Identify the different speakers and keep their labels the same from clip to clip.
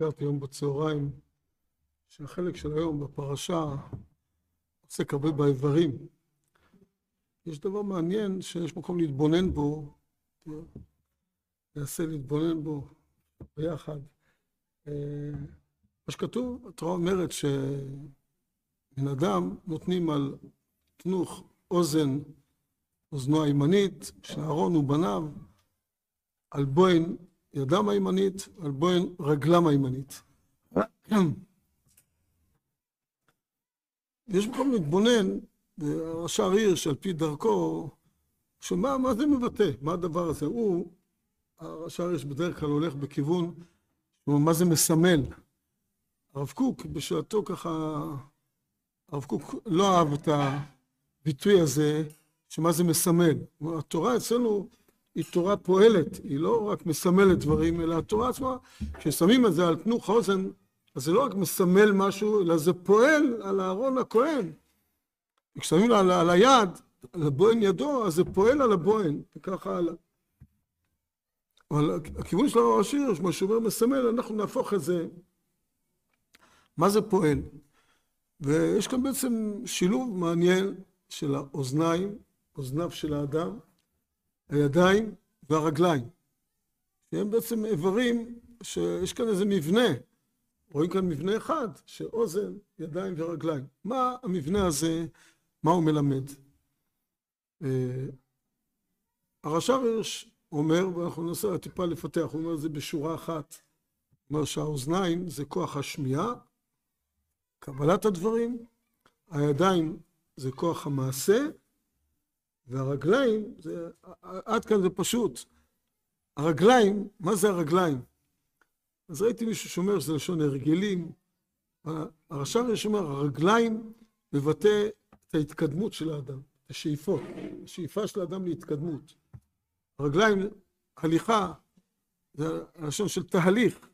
Speaker 1: הזכרתי היום בצהריים שהחלק של היום בפרשה עוסק הרבה באיברים. יש דבר מעניין שיש מקום להתבונן בו, ננסה להתבונן בו ביחד. אה, מה שכתוב, התורה אומרת שבן אדם נותנים על תנוך אוזן, אוזנו הימנית, של אהרון ובניו, על בוין ידם הימנית, על בוין רגלם הימנית. יש מקום להתבונן, השער הירש על פי דרכו, שמה מה זה מבטא, מה הדבר הזה? הוא, השער הירש בדרך כלל הולך בכיוון, מה זה מסמל. הרב קוק בשעתו ככה, הרב קוק לא אהב את הביטוי הזה, שמה זה מסמל. התורה אצלנו היא תורה פועלת, היא לא רק מסמלת דברים, אלא התורה עצמה, כששמים את זה על תנוך האוזן, אז זה לא רק מסמל משהו, אלא זה פועל על אהרון הכהן. כששמים על, על היד, על הבוהן ידו, אז זה פועל על הבוהן, וככה הלאה. אבל הכיוון של הרב השיר, כמו שהוא אומר מסמל, אנחנו נהפוך את זה, מה זה פועל? ויש כאן בעצם שילוב מעניין של האוזניים, אוזניו של האדם, הידיים והרגליים, שהם בעצם איברים שיש כאן איזה מבנה, רואים כאן מבנה אחד, שאוזן, ידיים ורגליים. מה המבנה הזה, מה הוא מלמד? אה, הרש"ר הירש אומר, ואנחנו ננסה טיפה לפתח, הוא אומר את זה בשורה אחת, הוא אומר שהאוזניים זה כוח השמיעה, קבלת הדברים, הידיים זה כוח המעשה, והרגליים, זה, עד כאן זה פשוט. הרגליים, מה זה הרגליים? אז ראיתי מישהו שאומר שזה לשון הרגלים. הרש"ר יש אומר, הרגליים מבטא את ההתקדמות של האדם, את השאיפות, השאיפה של האדם להתקדמות. הרגליים, הליכה, זה הלשון של תהליך.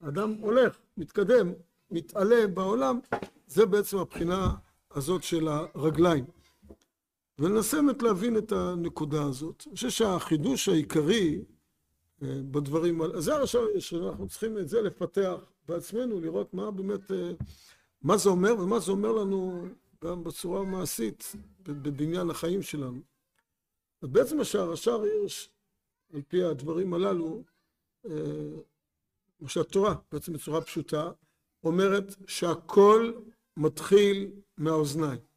Speaker 1: האדם הולך, מתקדם, מתעלה בעולם, זה בעצם הבחינה הזאת של הרגליים. וננסה באמת להבין את הנקודה הזאת. אני חושב שהחידוש העיקרי אה, בדברים האלה, זה הרשע שאנחנו צריכים את זה לפתח בעצמנו, לראות מה באמת, אה, מה זה אומר ומה זה אומר לנו גם בצורה מעשית בבניין החיים שלנו. בעצם מה שהרש"ר הירש, על פי הדברים הללו, אה, מה שהתורה, בעצם בצורה פשוטה, אומרת שהכל מתחיל מהאוזניים.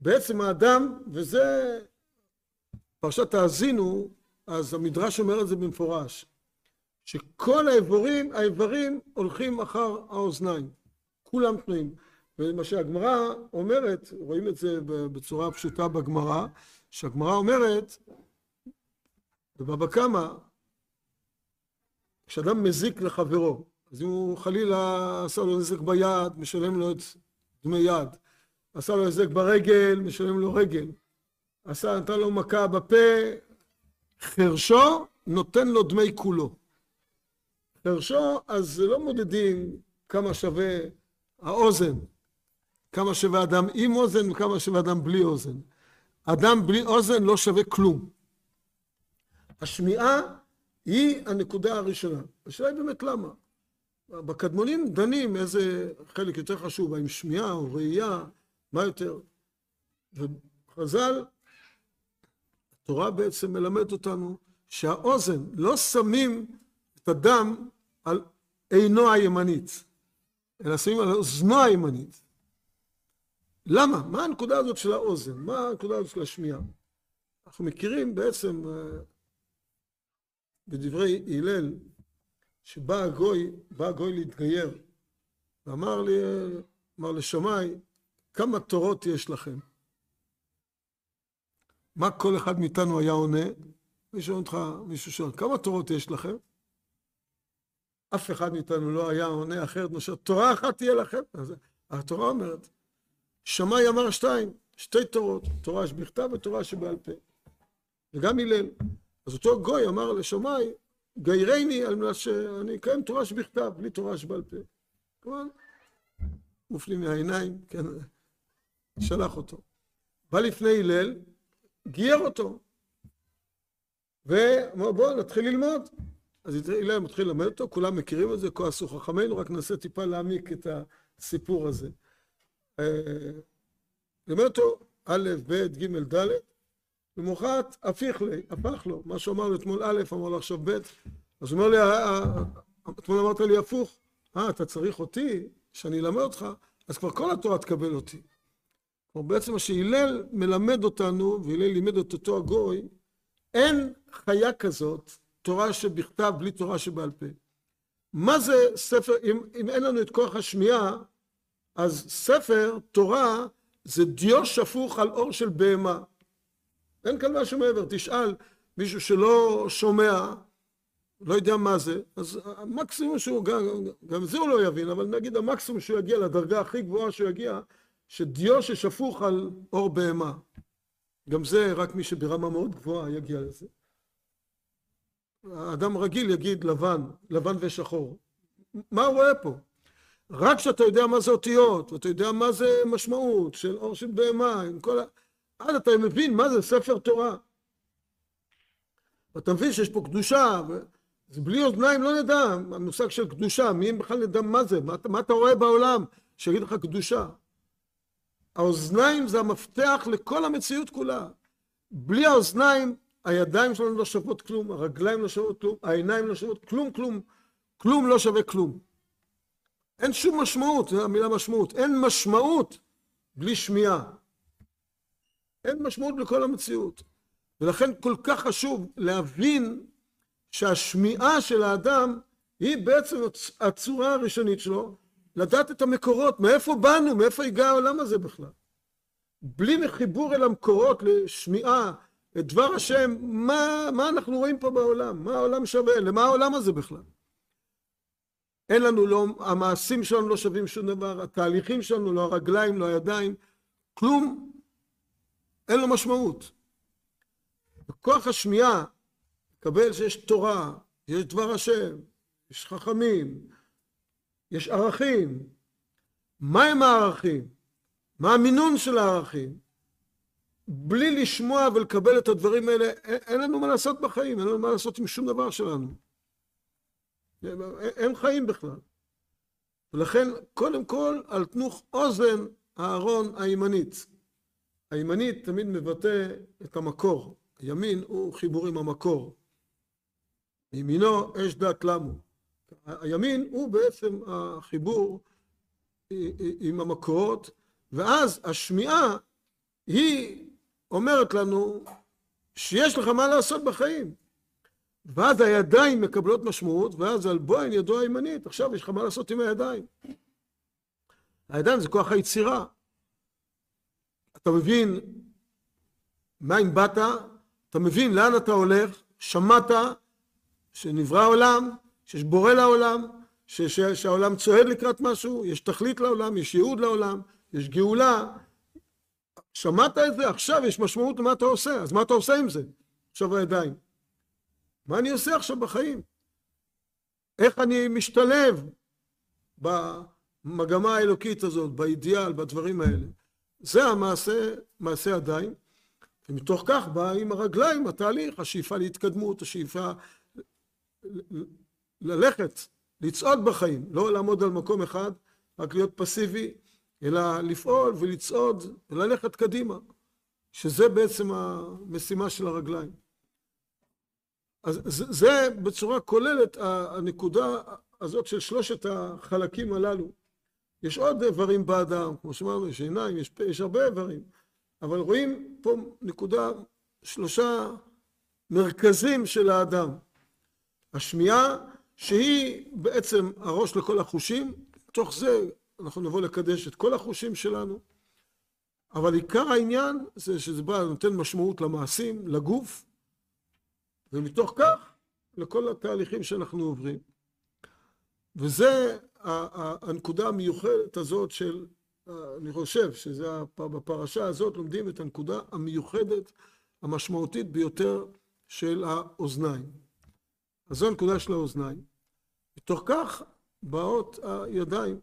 Speaker 1: בעצם האדם, וזה פרשת האזינו, אז המדרש אומר את זה במפורש, שכל האיברים, האיברים הולכים אחר האוזניים, כולם תנועים. ומה שהגמרא אומרת, רואים את זה בצורה פשוטה בגמרא, שהגמרא אומרת, בבבא קמא, כשאדם מזיק לחברו, אז אם הוא חלילה עשה לו נזק ביד, משלם לו את דמי יד. עשה לו היזק ברגל, משלם לו רגל. עשה, נתן לו מכה בפה, חרשו נותן לו דמי כולו. חרשו, אז לא מודדים כמה שווה האוזן, כמה שווה אדם עם אוזן וכמה שווה אדם בלי אוזן. אדם בלי אוזן לא שווה כלום. השמיעה היא הנקודה הראשונה. השאלה היא באמת למה. בקדמונים דנים איזה חלק יותר חשוב, האם שמיעה או ראייה, מה יותר? וחז"ל, התורה בעצם מלמדת אותנו שהאוזן, לא שמים את הדם על עינו הימנית, אלא שמים על אוזנו הימנית. למה? מה הנקודה הזאת של האוזן? מה הנקודה הזאת של השמיעה? אנחנו מכירים בעצם אה, בדברי הלל, שבא הגוי, בא הגוי להתגייר, ואמר לי, אמר לשמאי, כמה תורות יש לכם? מה כל אחד מאיתנו היה עונה? אני שואל אותך, מישהו שואל, כמה תורות יש לכם? אף אחד מאיתנו לא היה עונה אחרת מאשר תורה אחת תהיה לכם. אז התורה אומרת, שמאי אמר שתיים, שתי תורות, תורה שבכתב ותורה שבעל פה. וגם הלל. אז אותו גוי אמר לשמאי, גיירני על מנת שאני אקיים תורה שבכתב, בלי תורה שבעל פה. כלומר, מופלים מהעיניים, כן, שלח אותו. בא לפני הלל, גייר אותו. ואמר בוא נתחיל ללמוד. אז הלל מתחיל ללמד אותו, כולם מכירים את זה, כה עשו חכמינו, רק ננסה טיפה להעמיק את הסיפור הזה. לימד אותו א', ב', ג', ד', למחרת הפיך לי, הפך לו, מה שאמר לו אתמול א', אמר לו עכשיו ב', אז הוא אומר לי, אתמול אמרת לי הפוך, אה, אתה צריך אותי, שאני אלמד אותך, אז כבר כל התורה תקבל אותי. כלומר, בעצם מה שהלל מלמד אותנו, והלל לימד את אותו הגוי, אין חיה כזאת, תורה שבכתב בלי תורה שבעל פה. מה זה ספר, אם, אם אין לנו את כוח השמיעה, אז ספר, תורה, זה דיו שפוך על אור של בהמה. אין כאן משהו מעבר. תשאל מישהו שלא שומע, לא יודע מה זה, אז המקסימום שהוא, גם, גם זה הוא לא יבין, אבל נגיד המקסימום שהוא יגיע לדרגה הכי גבוהה שהוא יגיע, שדיו ששפוך על אור בהמה. גם זה רק מי שברמה מאוד גבוהה יגיע לזה. האדם רגיל יגיד לבן, לבן ושחור. מה הוא רואה פה? רק כשאתה יודע מה זה אותיות, ואתה יודע מה זה משמעות של אור של בהמה, עם כל ה... אז אתה מבין מה זה ספר תורה. ואתה מבין שיש פה קדושה, זה בלי אוזניים לא נדע, המושג של קדושה, מי בכלל נדע מה זה, מה, מה אתה רואה בעולם שיגיד לך קדושה. האוזניים זה המפתח לכל המציאות כולה. בלי האוזניים, הידיים שלנו לא שוות כלום, הרגליים לא שוות כלום, העיניים לא שוות כלום, כלום, כלום לא שווה כלום. אין שום משמעות, זו המילה משמעות, אין משמעות בלי שמיעה. אין משמעות לכל המציאות. ולכן כל כך חשוב להבין שהשמיעה של האדם היא בעצם הצורה הראשונית שלו, לדעת את המקורות, מאיפה באנו, מאיפה הגיע העולם הזה בכלל. בלי חיבור אל המקורות, לשמיעה, את דבר השם, מה, מה אנחנו רואים פה בעולם? מה העולם שווה? למה העולם הזה בכלל? אין לנו, לא, המעשים שלנו לא שווים שום דבר, התהליכים שלנו, לא הרגליים, לא הידיים, כלום, אין לו משמעות. בכוח השמיעה, קבל שיש תורה, יש דבר השם, יש חכמים, יש ערכים. מהם הערכים? מה המינון של הערכים? בלי לשמוע ולקבל את הדברים האלה, אין לנו מה לעשות בחיים, אין לנו מה לעשות עם שום דבר שלנו. אין חיים בכלל. ולכן, קודם כל, על תנוך אוזן הארון הימנית. הימנית תמיד מבטא את המקור. הימין הוא חיבור עם המקור. מימינו אש דת למו. הימין הוא בעצם החיבור עם המקורות, ואז השמיעה היא אומרת לנו שיש לך מה לעשות בחיים. ואז הידיים מקבלות משמעות, ואז על בוהן ידו הימנית, עכשיו יש לך מה לעשות עם הידיים. הידיים זה כוח היצירה. אתה מבין אם באת, אתה מבין לאן אתה הולך, שמעת שנברא העולם, שיש בורא לעולם, ש- ש- שהעולם צועד לקראת משהו, יש תכלית לעולם, יש ייעוד לעולם, יש גאולה. שמעת את זה, עכשיו יש משמעות למה אתה עושה, אז מה אתה עושה עם זה? עכשיו הידיים. מה אני עושה עכשיו בחיים? איך אני משתלב במגמה האלוקית הזאת, באידיאל, בדברים האלה? זה המעשה, מעשה ידיים, ומתוך כך בא עם הרגליים התהליך, השאיפה להתקדמות, השאיפה ללכת, לצעוד בחיים, לא לעמוד על מקום אחד, רק להיות פסיבי, אלא לפעול ולצעוד וללכת קדימה, שזה בעצם המשימה של הרגליים. אז זה בצורה כוללת הנקודה הזאת של שלושת החלקים הללו. יש עוד איברים באדם, כמו שאמרנו, יש עיניים, יש פה, יש הרבה איברים, אבל רואים פה נקודה, שלושה מרכזים של האדם. השמיעה, שהיא בעצם הראש לכל החושים, תוך זה אנחנו נבוא לקדש את כל החושים שלנו, אבל עיקר העניין זה שזה בא, נותן משמעות למעשים, לגוף, ומתוך כך לכל התהליכים שאנחנו עוברים. וזה הנקודה המיוחדת הזאת של, אני חושב שזה בפרשה הזאת לומדים את הנקודה המיוחדת המשמעותית ביותר של האוזניים. אז זו הנקודה של האוזניים. מתוך כך באות הידיים.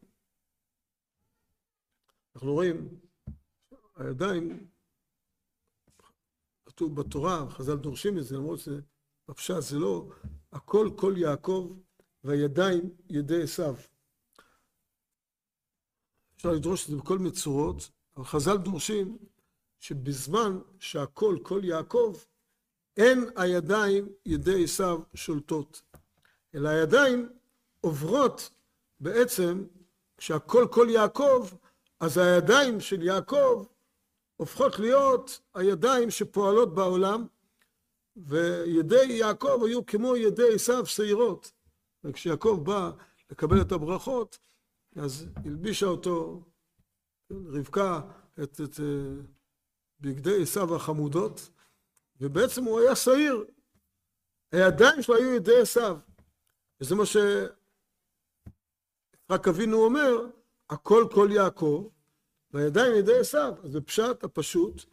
Speaker 1: אנחנו רואים, הידיים, כתוב בתורה, חז"ל דורשים את זה, למרות שזה בפשט זה לא הכל כל יעקב והידיים ידי עשיו. אפשר לדרוש את זה בכל מיני צורות, אבל חז"ל דורשים שבזמן שהכל כל יעקב, אין הידיים ידי עשיו שולטות, אלא הידיים עוברות בעצם, כשהכל כל יעקב, אז הידיים של יעקב הופכות להיות הידיים שפועלות בעולם, וידי יעקב היו כמו ידי עשיו שעירות. וכשיעקב בא לקבל את הברכות, אז הלבישה אותו רבקה את, את אה, בגדי עשיו החמודות, ובעצם הוא היה שעיר. הידיים שלו היו ידי עשיו. וזה מה שיצחק אבינו אומר, הכל כל יעקב, והידיים ידי עשיו. אז בפשט הפשוט,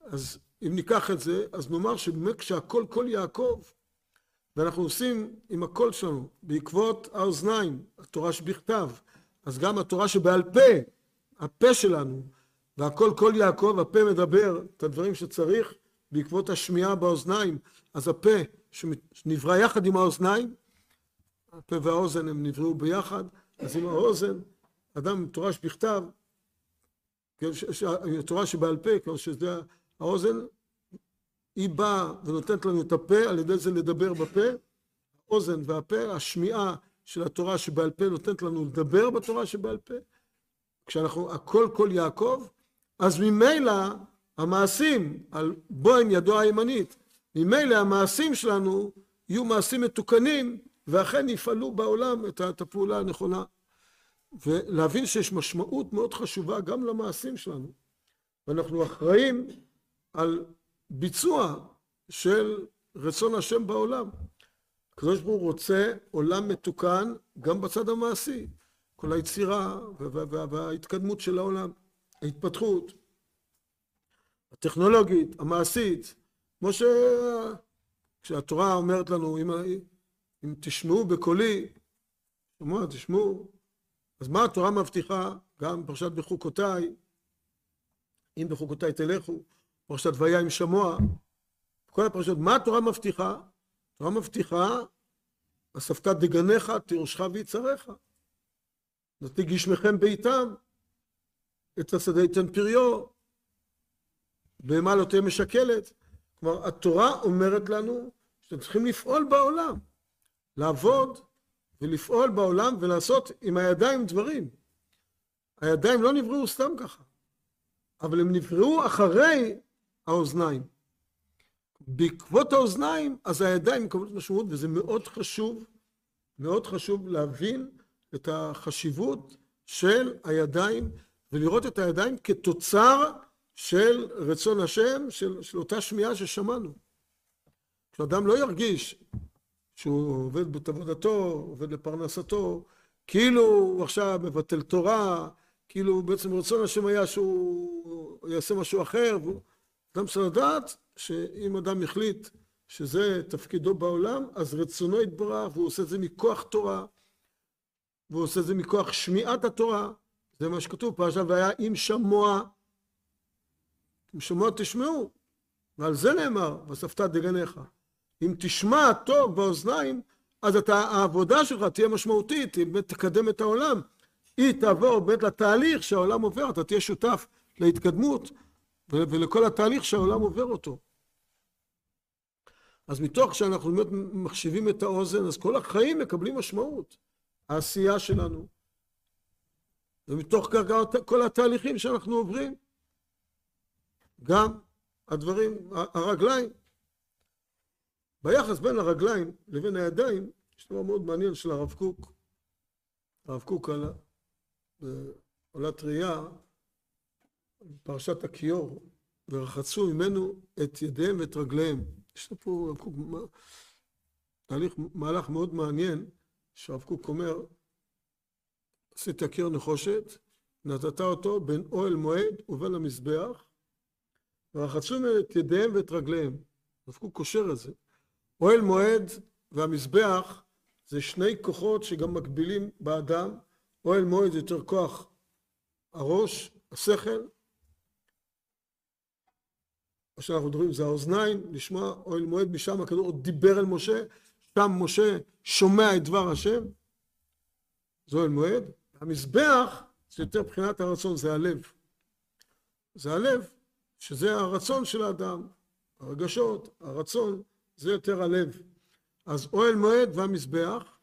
Speaker 1: אז אם ניקח את זה, אז נאמר שבאמת כשהכל כל יעקב, ואנחנו עושים עם הקול שלנו, בעקבות האוזניים, התורה שבכתב, אז גם התורה שבעל פה, הפה שלנו, והכל כל יעקב, הפה מדבר את הדברים שצריך בעקבות השמיעה באוזניים, אז הפה שנברא יחד עם האוזניים, הפה והאוזן הם נבראו ביחד, אז עם האוזן, אדם עם תורה שבכתב, תורה שבעל פה, כמו שזה האוזן, היא באה ונותנת לנו את הפה, על ידי זה לדבר בפה, האוזן והפה, השמיעה של התורה שבעל פה נותנת לנו לדבר בתורה שבעל פה. כשאנחנו הכל כל יעקב, אז ממילא המעשים על בוהן ידו הימנית, ממילא המעשים שלנו יהיו מעשים מתוקנים ואכן יפעלו בעולם את הפעולה הנכונה. ולהבין שיש משמעות מאוד חשובה גם למעשים שלנו. ואנחנו אחראים על ביצוע של רצון השם בעולם. הקדוש ברוך הוא רוצה עולם מתוקן גם בצד המעשי. כל היצירה וההתקדמות של העולם, ההתפתחות הטכנולוגית, המעשית, כמו ש... כשהתורה אומרת לנו, אם, אם תשמעו בקולי, שמוע, תשמעו, אז מה התורה מבטיחה? גם פרשת בחוקותיי, אם בחוקותיי תלכו, פרשת ויה עם שמוע, כל הפרשות, מה התורה מבטיחה? התורה מבטיחה, אספת דגניך, תירושך ויצריך. נתתי גשמכם ביתם, את השדה ייתן פריו, בהמה לא תהיה משקלת. כלומר, התורה אומרת לנו שאתם צריכים לפעול בעולם, לעבוד ולפעול בעולם ולעשות עם הידיים דברים. הידיים לא נבראו סתם ככה, אבל הם נבראו אחרי האוזניים. בעקבות האוזניים, אז הידיים מקבלות משמעות, וזה מאוד חשוב, מאוד חשוב להבין את החשיבות של הידיים, ולראות את הידיים כתוצר של רצון השם, של, של אותה שמיעה ששמענו. כשאדם לא ירגיש שהוא עובד את עבודתו, עובד לפרנסתו, כאילו הוא עכשיו מבטל תורה, כאילו בעצם רצון השם היה שהוא יעשה משהו אחר, והוא... אדם צריך לדעת שאם אדם החליט שזה תפקידו בעולם, אז רצונו יתברך, והוא עושה את זה מכוח תורה, והוא עושה את זה מכוח שמיעת התורה, זה מה שכתוב פה עכשיו, והיה אם שמוע, אם שמוע תשמעו, ועל זה נאמר, ואספת דגניך. אם תשמע טוב באוזניים, אז אתה, העבודה שלך תהיה משמעותית, היא באמת תקדם את העולם. היא תעבור באמת לתהליך שהעולם עובר, אתה תהיה שותף להתקדמות ולכל התהליך שהעולם עובר אותו. אז מתוך שאנחנו באמת מחשיבים את האוזן, אז כל החיים מקבלים משמעות. העשייה שלנו. ומתוך כך כל התהליכים שאנחנו עוברים. גם הדברים, הרגליים. ביחס בין הרגליים לבין הידיים, יש דבר מאוד מעניין של הרב קוק. הרב קוק על עולת ראייה, פרשת הכיור, ורחצו ממנו את ידיהם ואת רגליהם. יש לו פה הרב קוק תהליך, מהלך מאוד מעניין, שהרב קוק אומר, עשית הכיור נחושת, נתת אותו בין אוהל מועד ובין המזבח, ורחצו את ידיהם ואת רגליהם. הרב קוק קושר את זה. אוהל מועד והמזבח זה שני כוחות שגם מקבילים באדם. אוהל מועד זה יותר כוח הראש, השכל, מה שאנחנו מדברים זה האוזניים, לשמוע אוהל מועד משם הכדור דיבר אל משה, שם משה שומע את דבר השם, זה אוהל מועד. המזבח זה יותר מבחינת הרצון, זה הלב. זה הלב, שזה הרצון של האדם, הרגשות, הרצון, זה יותר הלב. אז אוהל מועד והמזבח,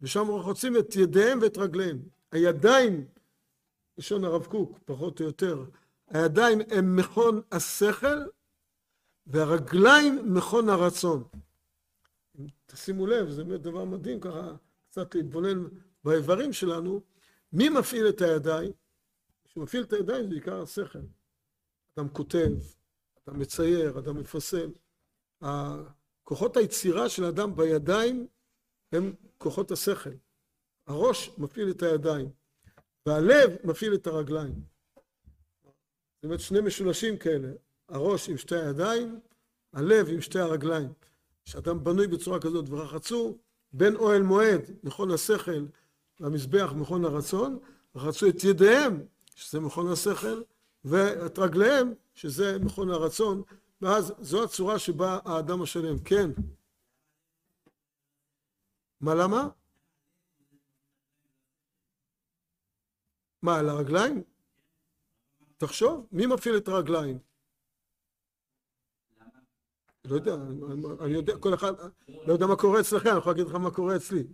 Speaker 1: ושם רוחצים את ידיהם ואת רגליהם. הידיים, לשון הרב קוק, פחות או יותר, הידיים הם מכון השכל, והרגליים מכון הרצון. תשימו לב, זה באמת דבר מדהים ככה, קצת להתבונן באיברים שלנו. מי מפעיל את הידיים? שמפעיל את הידיים זה בעיקר השכל. אדם כותב, אדם מצייר, אדם מפסל. כוחות היצירה של אדם בידיים הם כוחות השכל. הראש מפעיל את הידיים, והלב מפעיל את הרגליים. זאת אומרת שני משולשים כאלה, הראש עם שתי הידיים, הלב עם שתי הרגליים. כשאדם בנוי בצורה כזאת ורחצו בין אוהל מועד, מכון השכל, למזבח, מכון הרצון, רחצו את ידיהם, שזה מכון השכל, ואת רגליהם, שזה מכון הרצון, ואז זו הצורה שבה האדם השלם. כן. מה למה? מה, על הרגליים? תחשוב, מי מפעיל את הרגליים? לא יודע, אני יודע, כל אחד, לא יודע מה קורה אצלכם, אני יכול להגיד לך מה קורה אצלי.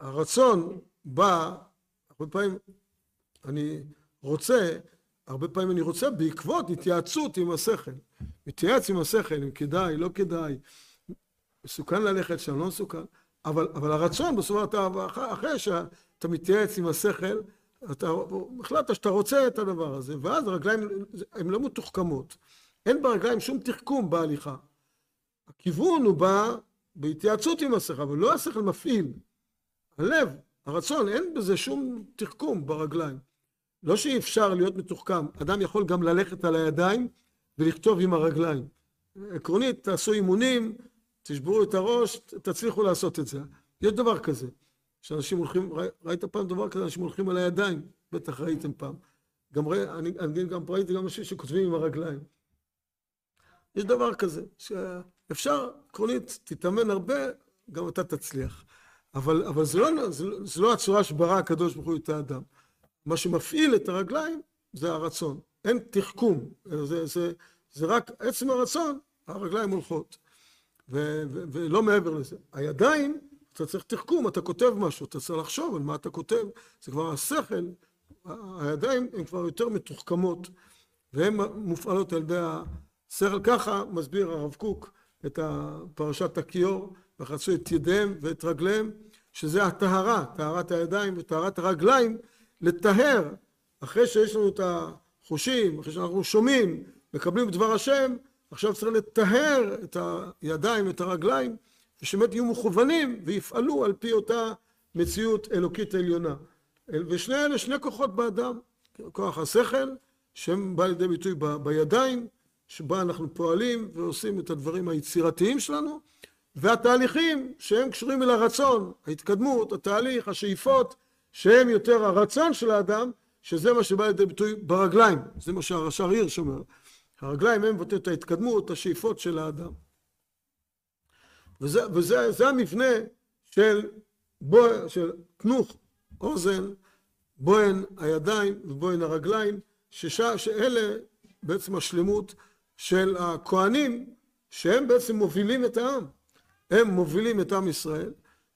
Speaker 1: הרצון בא, הרבה פעמים אני רוצה, הרבה פעמים אני רוצה בעקבות התייעצות עם השכל. מתייעץ עם השכל, אם כדאי, לא כדאי, מסוכן ללכת שם, לא מסוכן, אבל, אבל הרצון בסופו של דבר, אחרי שאתה מתייעץ עם השכל, אתה החלטת שאתה רוצה את הדבר הזה, ואז הרגליים הן לא מתוחכמות. אין ברגליים שום תחכום בהליכה. הכיוון הוא בא בהתייעצות עם השכל, אבל לא השכל מפעיל. הלב, הרצון, אין בזה שום תחכום ברגליים. לא שאי אפשר להיות מתוחכם, אדם יכול גם ללכת על הידיים ולכתוב עם הרגליים. עקרונית, תעשו אימונים, תשברו את הראש, תצליחו לעשות את זה. יש דבר כזה, שאנשים הולכים, ראית פעם דבר כזה, אנשים הולכים על הידיים, בטח ראיתם פעם. גם ראי, אני, אני גם ראיתי גם אנשים שכותבים עם הרגליים. יש דבר כזה, שאפשר, עקרונית, תתאמן הרבה, גם אתה תצליח. אבל, אבל זה, לא, זה, זה לא הצורה שברא הקדוש ברוך הוא את האדם. מה שמפעיל את הרגליים זה הרצון. אין תחכום, זה, זה, זה רק עצם הרצון, הרגליים הולכות. ו, ו, ולא מעבר לזה. הידיים, אתה צריך תחכום, אתה כותב משהו, אתה צריך לחשוב על מה אתה כותב, זה כבר השכל, הידיים הן כבר יותר מתוחכמות, והן מופעלות על ידי השכל. ככה מסביר הרב קוק את פרשת הכיור, וחצו את ידיהם ואת רגליהם, שזה הטהרה, טהרת הידיים וטהרת הרגליים, לטהר, אחרי שיש לנו את החושים, אחרי שאנחנו שומעים, מקבלים את דבר השם, עכשיו צריך לטהר את הידיים ואת הרגליים, ושבאמת יהיו מכוונים ויפעלו על פי אותה מציאות אלוקית עליונה. ושני אלה שני כוחות באדם, כוח השכל, שהם בא לידי ביטוי ב, בידיים, שבה אנחנו פועלים ועושים את הדברים היצירתיים שלנו, והתהליכים שהם קשורים אל הרצון, ההתקדמות, התהליך, השאיפות, שהם יותר הרצון של האדם, שזה מה שבא לידי ביטוי ברגליים, זה מה שהרש"ר הירש אומר. הרגליים הם מבטאים את ההתקדמות, השאיפות של האדם. וזה, וזה זה המבנה של, בו, של תנוך, אוזן, בוהן הידיים ובוהן הרגליים, שש, שאלה בעצם השלמות של הכהנים, שהם בעצם מובילים את העם. הם מובילים את עם ישראל,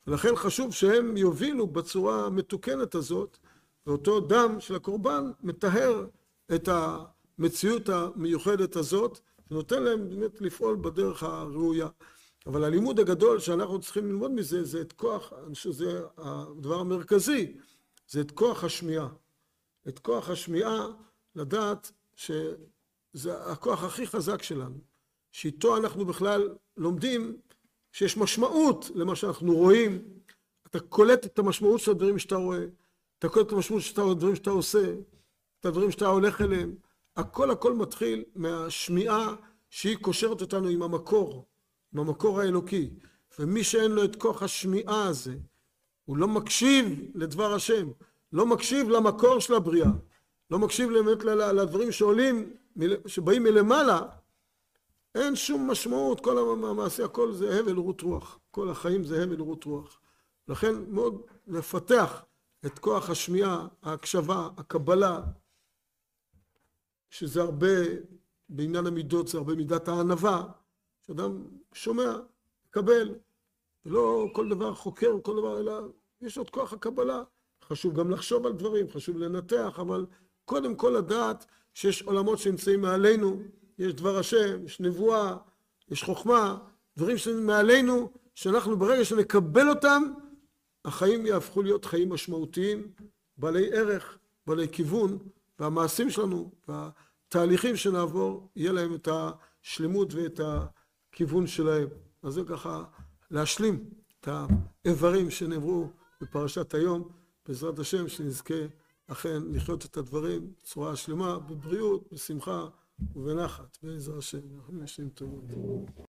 Speaker 1: ולכן חשוב שהם יובילו בצורה המתוקנת הזאת, ואותו דם של הקורבן מטהר את המציאות המיוחדת הזאת, ונותן להם באמת לפעול בדרך הראויה. אבל הלימוד הגדול שאנחנו צריכים ללמוד מזה, זה את כוח, אני חושב שזה הדבר המרכזי, זה את כוח השמיעה. את כוח השמיעה, לדעת שזה הכוח הכי חזק שלנו, שאיתו אנחנו בכלל לומדים שיש משמעות למה שאנחנו רואים, אתה קולט את המשמעות של הדברים שאתה רואה, אתה קולט את המשמעות של הדברים שאתה עושה, את הדברים שאתה הולך אליהם, הכל הכל מתחיל מהשמיעה שהיא קושרת אותנו עם המקור, עם המקור האלוקי, ומי שאין לו את כוח השמיעה הזה, הוא לא מקשיב לדבר השם, לא מקשיב למקור של הבריאה, לא מקשיב באמת לדברים שעולים, שבאים מלמעלה, אין שום משמעות, כל המעשה, הכל זה הבל רות רוח. כל החיים זה הבל רות רוח. לכן מאוד לפתח את כוח השמיעה, ההקשבה, הקבלה, שזה הרבה, בעניין המידות זה הרבה מידת הענווה, שאדם שומע, מקבל, ולא כל דבר חוקר, כל דבר, אלא יש עוד כוח הקבלה. חשוב גם לחשוב על דברים, חשוב לנתח, אבל קודם כל לדעת שיש עולמות שנמצאים מעלינו, יש דבר השם, יש נבואה, יש חוכמה, דברים שנמצאים מעלינו, שאנחנו ברגע שנקבל אותם, החיים יהפכו להיות חיים משמעותיים, בעלי ערך, בעלי כיוון, והמעשים שלנו, והתהליכים שנעבור, יהיה להם את השלמות ואת הכיוון שלהם. אז זה ככה להשלים את האיברים שנאמרו בפרשת היום, בעזרת השם שנזכה אכן לחיות את הדברים בצורה שלמה, בבריאות, בשמחה ובנחת, בעזרת השם. אנחנו ישנים טובות.